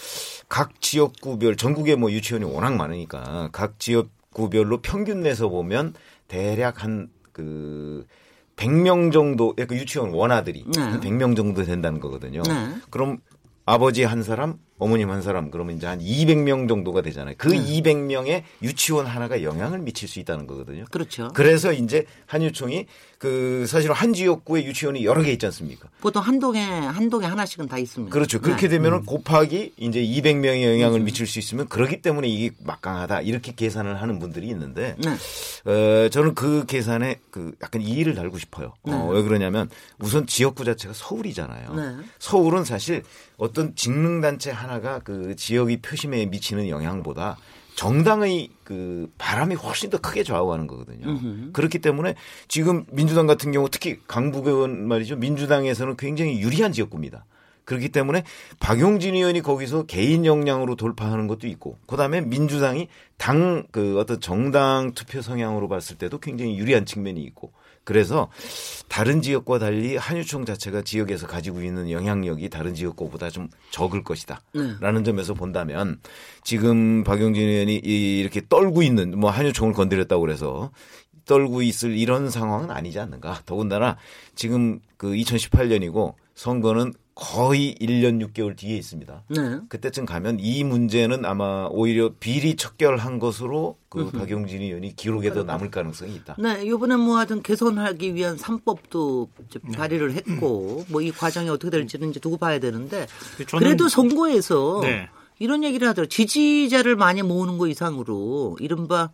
각 지역구별 전국에 뭐 유치원이 워낙 많으니까 각 지역구별로 평균 내서 보면 대략 한그 100명 정도 그 유치원 원아들이 네. 한 100명 정도 된다는 거거든요. 네. 그럼 아버지 한 사람, 어머님 한 사람 그러면 이제 한 200명 정도가 되잖아요. 그 네. 200명의 유치원 하나가 영향을 미칠 수 있다는 거거든요. 그렇죠. 그래서 이제 한유총이 그 사실 한 지역구에 유치원이 여러 개 있지 않습니까? 보통 한 동에 한 동에 하나씩은 다 있습니다. 그렇죠. 그렇게 네. 되면은 음. 곱하기 이제 200명의 영향을 음. 미칠 수 있으면 그렇기 때문에 이게 막강하다 이렇게 계산을 하는 분들이 있는데 네. 어, 저는 그 계산에 그 약간 이의를 달고 싶어요. 어, 네. 어, 왜 그러냐면 우선 지역구 자체가 서울이잖아요. 네. 서울은 사실 어떤 직능단체 하나 가 그 지역의 표심에 미치는 영향보다 정당의 그 바람이 훨씬 더 크게 좌우하는 거거든요. 으흠. 그렇기 때문에 지금 민주당 같은 경우 특히 강북 의원 말이죠. 민주당에서는 굉장히 유리한 지역구입니다. 그렇기 때문에 박용진 의원이 거기서 개인 역량으로 돌파하는 것도 있고 그다음에 민주당이 당 그 어떤 정당 투표 성향으로 봤을 때도 굉장히 유리한 측면이 있고 그래서 다른 지역과 달리 한유총 자체가 지역에서 가지고 있는 영향력이 다른 지역과보다 좀 적을 것이다. 네. 라는 점에서 본다면 지금 박용진 의원이 이렇게 떨고 있는 뭐 한유총을 건드렸다고 그래서 떨고 있을 이런 상황은 아니지 않는가. 더군다나 지금 그 2018년이고 선거는 거의 1년 6개월 뒤에 있습니다. 네. 그때쯤 가면 이 문제는 아마 오히려 비리 척결한 것으로 그 박용진 의원이 기록에도 남을 가능성이 있다. 네, 이번에 뭐 하여튼 개선하기 위한 3법도 발의를 했고 뭐 이 과정이 어떻게 될지는 이제 두고 봐야 되는데 그래도 선거에서 네. 이런 얘기를 하더라고요. 지지자를 많이 모으는 거 이상으로 이른바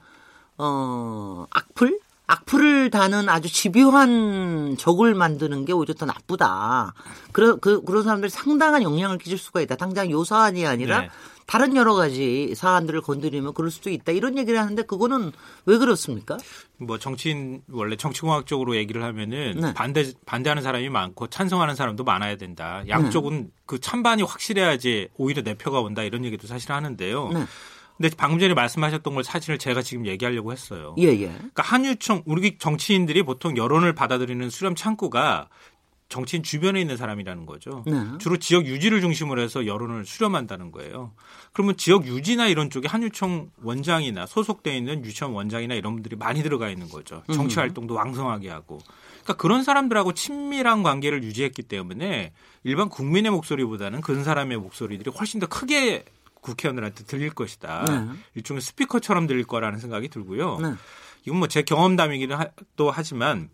어 악플 악플을 다는 아주 집요한 적을 만드는 게 오히려 더 나쁘다. 그런 그 그런 사람들이 상당한 영향을 끼칠 수가 있다. 당장 요 사안이 아니라 네. 다른 여러 가지 사안들을 건드리면 그럴 수도 있다. 이런 얘기를 하는데 그거는 왜 그렇습니까? 뭐 정치인 원래 정치공학적으로 얘기를 하면은 네. 반대 반대하는 사람이 많고 찬성하는 사람도 많아야 된다. 양쪽은 그 찬반이 확실해야지 오히려 내 표가 온다 이런 얘기도 사실 하는데요. 네. 근데 방금 전에 말씀하셨던 걸 사진을 제가 지금 얘기하려고 했어요. 예, 예. 그러니까 한유총 우리 정치인들이 보통 여론을 받아들이는 수렴 창구가 정치인 주변에 있는 사람이라는 거죠. 네. 주로 지역 유지를 중심으로 해서 여론을 수렴한다는 거예요. 그러면 지역 유지나 이런 쪽에 한유총 원장이나 소속돼 있는 유치원 원장이나 이런 분들이 많이 들어가 있는 거죠. 정치 활동도 왕성하게 하고. 그러니까 그런 사람들하고 친밀한 관계를 유지했기 때문에 일반 국민의 목소리보다는 그런 사람의 목소리들이 훨씬 더 크게 국회의원들한테 들릴 것이다. 네. 일종의 스피커처럼 들릴 거라는 생각이 들고요. 네. 이건 뭐 제 경험담이기도 하, 또 하지만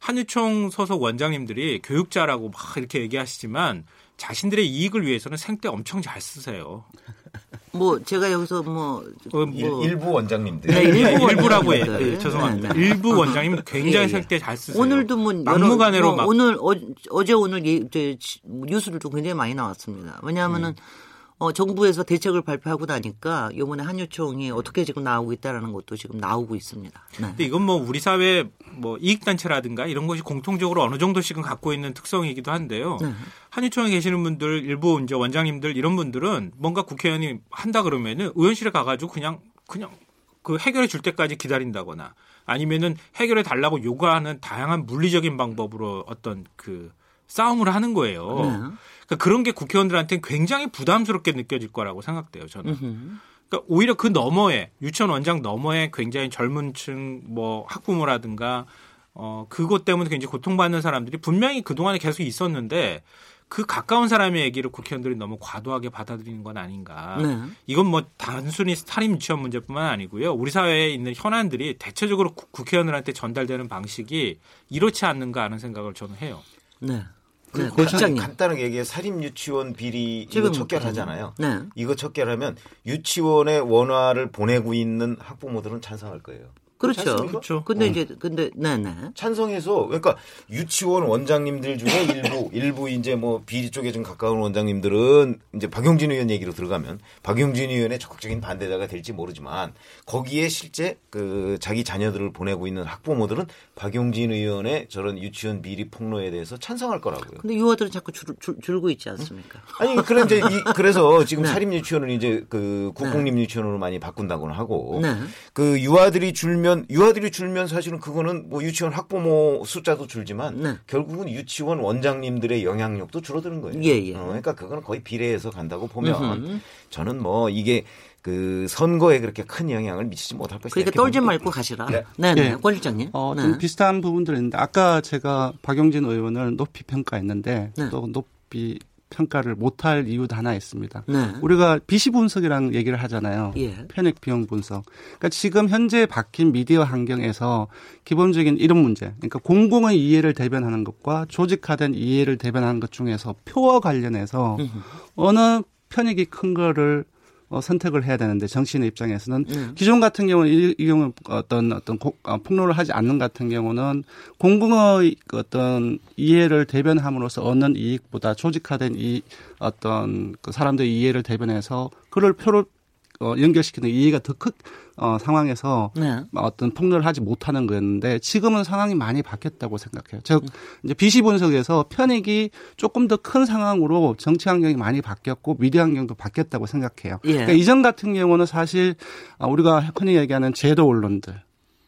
한유총 소속 원장님들이 교육자라고 막 이렇게 얘기하시지만 자신들의 이익을 위해서는 생때 엄청 잘 쓰세요. 뭐 제가 여기서 뭐, 어, 일, 뭐 일 부 원장님들. 네, 일부 일부라고 해. 네, 죄송합니다. 네, 네. 일부 원장님 굉장히 예, 예. 생때 잘 쓰세요. 오늘도 뭐 여러- 막무가내로 뭐 막 오늘 어, 어제 오늘 예, 저, 지- 뉴스들도 굉장히 많이 나왔습니다. 왜냐하면은 음. 어, 정부에서 대책을 발표하고 나니까 이번에 한유총이 어떻게 지금 나오고 있다라는 것도 지금 나오고 있습니다. 네. 근데 이건 뭐 우리 사회 뭐 이익단체라든가 이런 것이 공통적으로 어느 정도씩은 갖고 있는 특성이기도 한데요. 네. 한유총에 계시는 분들 일부 이제 원장님들 이런 분들은 뭔가 국회의원이 한다 그러면은 의원실에 가가지고 그냥 그냥 그 해결해 줄 때까지 기다린다거나 아니면은 해결해 달라고 요구하는 다양한 물리적인 방법으로 어떤 그 싸움을 하는 거예요. 네. 그러니까 그런 게 국회의원들한테는 굉장히 부담스럽게 느껴질 거라고 생각돼요. 저는. 그러니까 오히려 그 너머에 유치원 원장 너머에 굉장히 젊은층 뭐 학부모라든가 어 그것 때문에 굉장히 고통받는 사람들이 분명히 그 동안에 계속 있었는데 그 가까운 사람의 얘기를 국회의원들이 너무 과도하게 받아들이는 건 아닌가. 네. 이건 뭐 단순히 스타림 유치원 문제뿐만 아니고요. 우리 사회에 있는 현안들이 대체적으로 국- 국회의원들한테 전달되는 방식이 이렇지 않는가 하는 생각을 저는 해요. 네. 그 네, 고시장님. 간단하게 얘기해 사립 유치원 비리 이거 척결하잖아요. 네. 이거 척결하면 유치원에 원화를 보내고 있는 학부모들은 찬성할 거예요. 그렇죠. 그렇죠. 근데 이제 근데 네네. 찬성해서 그러니까 유치원 원장님들 중에 일부 일부 이제 뭐 비리 쪽에 좀 가까운 원장님들은 이제 박용진 의원 얘기로 들어가면 박용진 의원의 적극적인 반대자가 될지 모르지만 거기에 실제 그 자기 자녀들을 보내고 있는 학부모들은 박용진 의원의 저런 유치원 비리 폭로에 대해서 찬성할 거라고요. 근데 유아들은 자꾸 줄, 줄, 줄고 있지 않습니까? 아니 그래 이제 이, 그래서 지금 네. 사립 유치원을 이제 그 국공립 유치원으로 많이 바꾼다고는 하고 네. 그 유아들이 줄면 유아들이 줄면 사실은 그거는 뭐 유치원 학부모 숫자도 줄지만 네. 결국은 유치원 원장님들의 영향력도 줄어드는 거예요. 예, 예. 어, 그러니까 그거는 거의 비례해서 간다고 보면 음흠. 저는 뭐 이게 그 선거에 그렇게 큰 영향을 미치지 못할 것이다. 그러니까 떨지. 말고 가시라. 네. 네, 네. 예. 권 실장님. 어, 네. 좀 비슷한 부분들이 있는데 아까 제가 박용진 의원을 높이 평가했는데 네. 또 높이 평가를 못할 이유도 하나 있습니다. 네. 우리가 비시 분석이라는 얘기를 하잖아요. 예. 편익 비용 분석. 그러니까 지금 현재 바뀐 미디어 환경에서 기본적인 이런 문제. 그러니까 공공의 이해를 대변하는 것과 조직화된 이해를 대변하는 것 중에서 표와 관련해서 어느 편익이 큰 거를 어, 선택을 해야 되는데 정치인의 입장에서는 네. 기존 같은 경우는 이, 이 경우 어떤 어떤 고- 어, 폭로를 하지 않는 같은 경우는 공공의 그 어떤 이해를 대변함으로써 얻는 이익보다 조직화된 이 어떤 그 사람들의 이해를 대변해서 그를 표로 어, 연결시키는 이해가 더큰 어, 상황에서 네. 어떤 폭로를 하지 못하는 거였는데 지금은 상황이 많이 바뀌었다고 생각해요. 즉 이제 비시 분석에서 편익이 조금 더 큰 상황으로 정치 환경이 많이 바뀌었고 미디어 환경도 바뀌었다고 생각해요. 예. 그러니까 이전 같은 경우는 사실 아, 우리가 흔히 얘기하는 제도 언론들,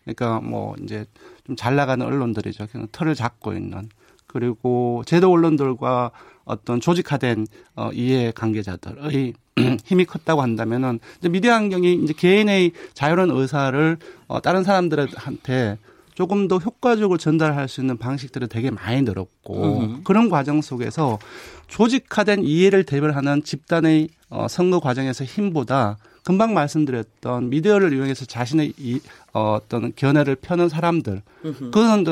그러니까 뭐 이제 좀 잘 나가는 언론들이죠. 그냥 틀을 잡고 있는 그리고 제도 언론들과 어떤 조직화된 어, 이해 관계자들의 힘이 컸다고 한다면은 이제 미디어 환경이 이제 개인의 자유로운 의사를 어, 다른 사람들한테 조금 더 효과적으로 전달할 수 있는 방식들이 되게 많이 늘었고 음. 그런 과정 속에서 조직화된 이해를 대변하는 집단의 어, 선거 과정에서 힘보다 금방 말씀드렸던 미디어를 이용해서 자신의 이, 어, 어떤 견해를 펴는 사람들 그건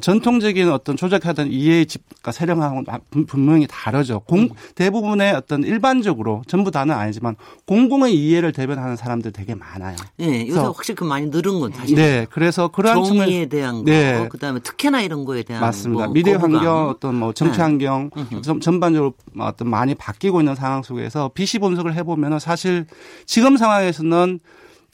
전통적인 어떤 조작하던 이해의 집과 세력하고는 분명히 다르죠. 공, 음. 대부분의 어떤 일반적으로 전부 다는 아니지만 공공의 이해를 대변하는 사람들 되게 많아요. 네, 요새 확실히 그 많이 늘은 건 사실. 네, 그래서 그러한 정의에 대한 거, 네. 그다음에 특혜나 이런 거에 대한 맞습니다. 뭐 미디어 환경, 어떤 뭐 정치 네. 환경 네. 전반적으로 어떤 많이 바뀌고 있는 상황 속에서 비시 분석을 해보면은 사실 지금 상황에서는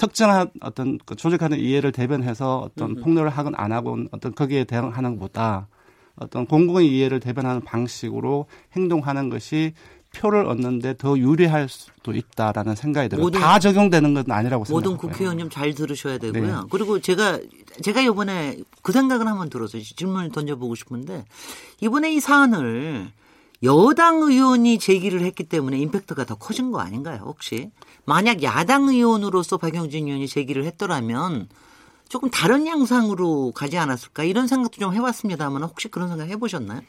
특정한 어떤 그 조직하는 이해를 대변해서 어떤 음. 폭로를 하건 안 하건 어떤 거기에 대응하는 것보다 어떤 공공의 이해를 대변하는 방식으로 행동하는 것이 표를 얻는데 더 유리할 수도 있다라는 생각이 들어요. 다 적용되는 건 아니라고 생각해요. 모든 국회의원님 잘 들으셔야 되고요. 네. 그리고 제가 제가 이번에 그 생각을 한번 들어서 질문을 던져보고 싶은데 이번에 이 사안을 여당 의원이 제기를 했기 때문에 임팩트가 더 커진 거 아닌가요, 혹시? 만약 야당 의원으로서 박영진 의원이 제기를 했더라면 조금 다른 양상으로 가지 않았을까 이런 생각도 좀 해봤습니다만 혹시 그런 생각 해보셨나요?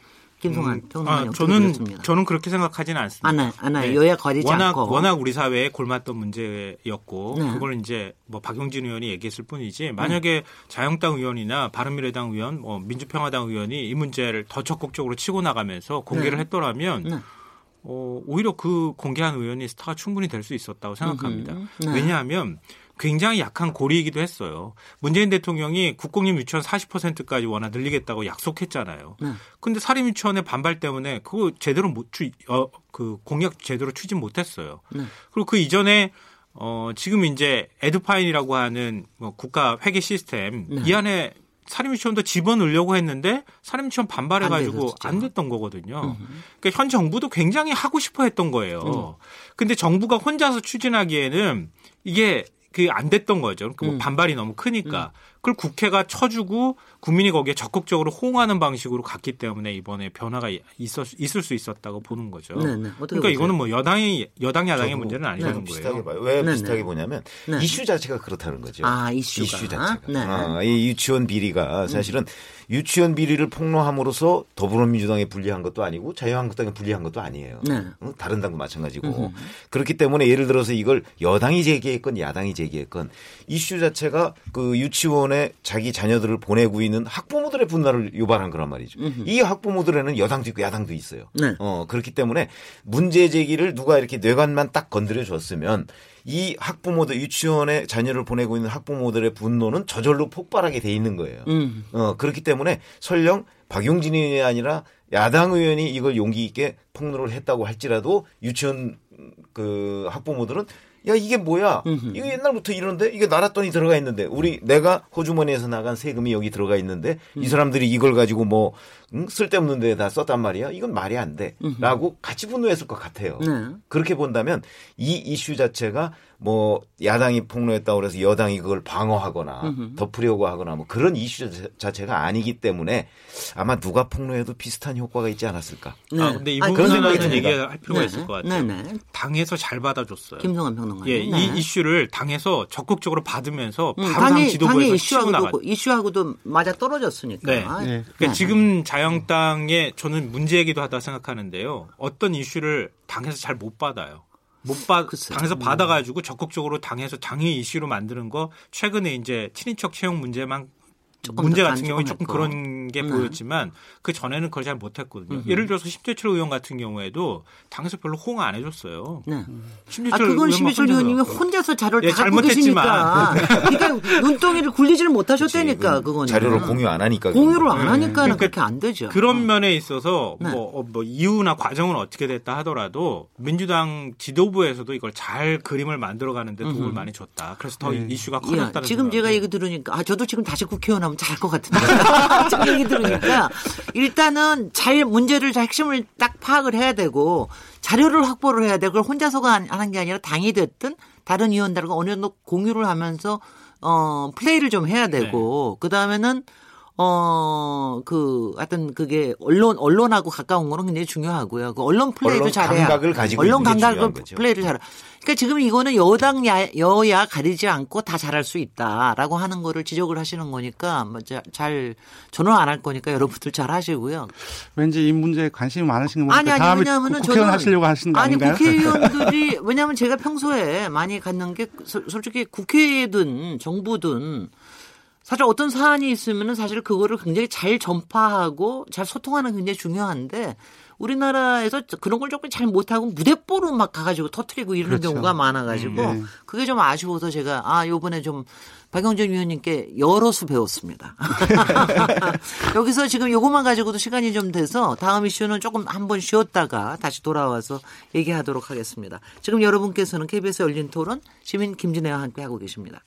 김성환 음, 평론가님 아, 저는 저는 그렇게 생각하지는 않습니다. 안아, 안아 네. 여야 과리지 워낙, 않고 워낙 우리 사회에 골맞던 문제였고 네. 그걸 이제 뭐 박용진 의원이 얘기했을 뿐이지 만약에 네. 자영당 의원이나 바른미래당 의원, 뭐 민주평화당 의원이 이 문제를 더 적극적으로 치고 나가면서 공개를 네. 했더라면. 네. 어, 오히려 그 공개한 의원이 스타가 충분히 될 수 있었다고 생각합니다. 네. 왜냐하면 굉장히 약한 고리이기도 했어요. 문재인 대통령이 국공립 유치원 40%까지 워낙 늘리겠다고 약속했잖아요. 네. 근데 사립 유치원의 반발 때문에 그거 제대로 못 추, 어, 그 공약 제대로 추진 못했어요. 네. 그리고 그 이전에 어, 지금 이제 에듀파인이라고 하는 뭐 국가 회계 시스템 네. 이 안에 사립유치원도 집어넣으려고 했는데 사립유치원 반발해가지고 안, 안, 됐던 거거든요. 그러니까 현 정부도 굉장히 하고 싶어 했던 거예요. 음. 근데 정부가 혼자서 추진하기에는 이게 그 안 됐던 거죠. 그러니까 뭐 음. 반발이 너무 크니까. 음. 그걸 국회가 쳐주고 국민이 거기에 적극적으로 호응하는 방식으로 갔기 때문에 이번에 변화가 있었, 있을 수 있었다고 보는 거죠. 네네. 네. 그러니까 보세요? 이거는 뭐 여당이 여당 야당의 문제는 아니라는 네, 거예요. 봐요. 왜 네네. 네. 비슷하게 보냐면 네. 이슈 자체가 그렇다는 거죠. 아 이슈가. 이슈 자체가. 네. 아, 이 유치원 비리가 사실은 음. 유치원 비리를 폭로함으로써 더불어민주당에 불리한 것도 아니고 자유한국당에 불리한 것도 아니에요. 네. 다른 당도 마찬가지고 음흠. 그렇기 때문에 예를 들어서 이걸 여당이 제기했건 야당이 제기했건 이슈 자체가 그 유치원 에 자기 자녀들을 보내고 있는 학부모들의 분노를 유발한 거란 말이죠. 음흠. 이 학부모들에는 여당도 있고 야당도 있어요. 네. 어 그렇기 때문에 문제 제기를 누가 이렇게 뇌관만 딱 건드려 줬으면 이 학부모들 유치원에 자녀를 보내고 있는 학부모들의 분노는 저절로 폭발하게 돼 있는 거예요. 음. 어, 그렇기 때문에 설령 박용진 의원이 아니라 야당 의원이 이걸 용기 있게 폭로를 했다고 할지라도 유치원 그 학부모들은 야 이게 뭐야? 이거 옛날부터 이러는데 이게 나라 돈이 들어가 있는데 우리 내가 호주머니에서 나간 세금이 여기 들어가 있는데 음. 이 사람들이 이걸 가지고 뭐 응? 쓸데없는 데다 썼단 말이야. 이건 말이 안 돼.라고 같이 분노했을 것 같아요. 네. 그렇게 본다면 이 이슈 자체가 뭐 야당이 폭로했다고 그래서 여당이 그걸 방어하거나. 덮으려고 하거나 뭐 그런 이슈 자체가 아니기 때문에 아마 누가 폭로해도 비슷한 효과가 있지 않았을까. 네. 아, 근데 이 부분은 얘기할 필요가 네. 있을 것 같아요. 네. 네. 당에서 잘 받아줬어요. 김성환 평론가. 예, 이 네. 이슈를 당에서 적극적으로 받으면서 음, 바로 당 지도부에서 치고 나가. 이슈하고도 맞아 떨어졌으니까. 네. 네. 그러니까 지금 자영당의 저는 문제이기도 하다 생각하는데요. 어떤 이슈를 당에서 잘 못 받아요. 못 받, 당에서 음. 받아가지고 적극적으로 당에서 당의 이슈로 만드는 거 최근에 이제 친인척 채용 문제만 문제 같은 경우에 조금 했고. 그런 게 네. 보였지만 그 전에는 그걸 잘 못했거든요. 음흠. 예를 들어서 심재철 의원 같은 경우에도 당에서 별로 호응 안 해줬어요. 네. 심재철 아 그건 심재철 의원님이 혼자서 자료를 예, 다 갖고 계시니까 그러니까 눈덩이를 굴리지를 못하셨다니까 그거는 자료를 공유 안 하니까 공유를 안 하니까 그러니까 그렇게 안 되죠. 그런 면에 있어서 네. 뭐, 어, 뭐 이유나 과정은 어떻게 됐다 하더라도 민주당 지도부에서도 이걸 잘 그림을 만들어가는데 도움을 음흠. 많이 줬다. 그래서 더 네. 이슈가 커졌다는. 지금 생각이. 제가 얘기 들으니까 아 저도 지금 다시 국회의원 하면 잘할 것 같은데. 얘기 들으니까 일단은 잘 문제를 잘 핵심을 딱 파악을 해야 되고 자료를 확보를 해야 되고 그걸 혼자서가 하는 게 아니라 당이 됐든 다른 의원들과 어느 정도 공유를 하면서 어 플레이를 좀 해야 되고 네. 그 다음에는 어, 그, 하여튼 그게 언론, 언론하고 가까운 거는 굉장히 중요하고요. 그 언론 플레이도 언론 잘해야. 감각을 가지고 언론 감각을. 플레이를 잘해. 그러니까 지금 이거는 여당, 야, 여야 가리지 않고 다 잘할 수 있다라고 하는 거를 지적을 하시는 거니까 뭐 자- 잘, 저는 안 할 거니까 여러분들 잘 하시고요. 왠지 이 문제에 관심이 많으신 거 아니, 보니까 아니, 다음에 왜냐하면은 국회의원 저는- 하시려고 하시는 거 아니, 아닌가요? 국회의원들이, 왜냐하면 제가 평소에 많이 갖는 게 소- 솔직히 국회든 정부든 사실 어떤 사안이 있으면은 사실 그거를 굉장히 잘 전파하고 잘 소통하는 게 굉장히 중요한데 우리나라에서 그런 걸 조금 잘 못하고 무대뽀로 막 가가지고 터트리고 이러는 그렇죠. 경우가 많아가지고 음, 네. 그게 좀 아쉬워서 제가 아 요번에 좀 박영준 위원님께 여러 수 배웠습니다. 여기서 지금 요것만 가지고도 시간이 좀 돼서 다음 이슈는 조금 한번 쉬었다가 다시 돌아와서 얘기하도록 하겠습니다. 지금 여러분께서는 KBS 열린 토론 시민 김진애와 함께 하고 계십니다.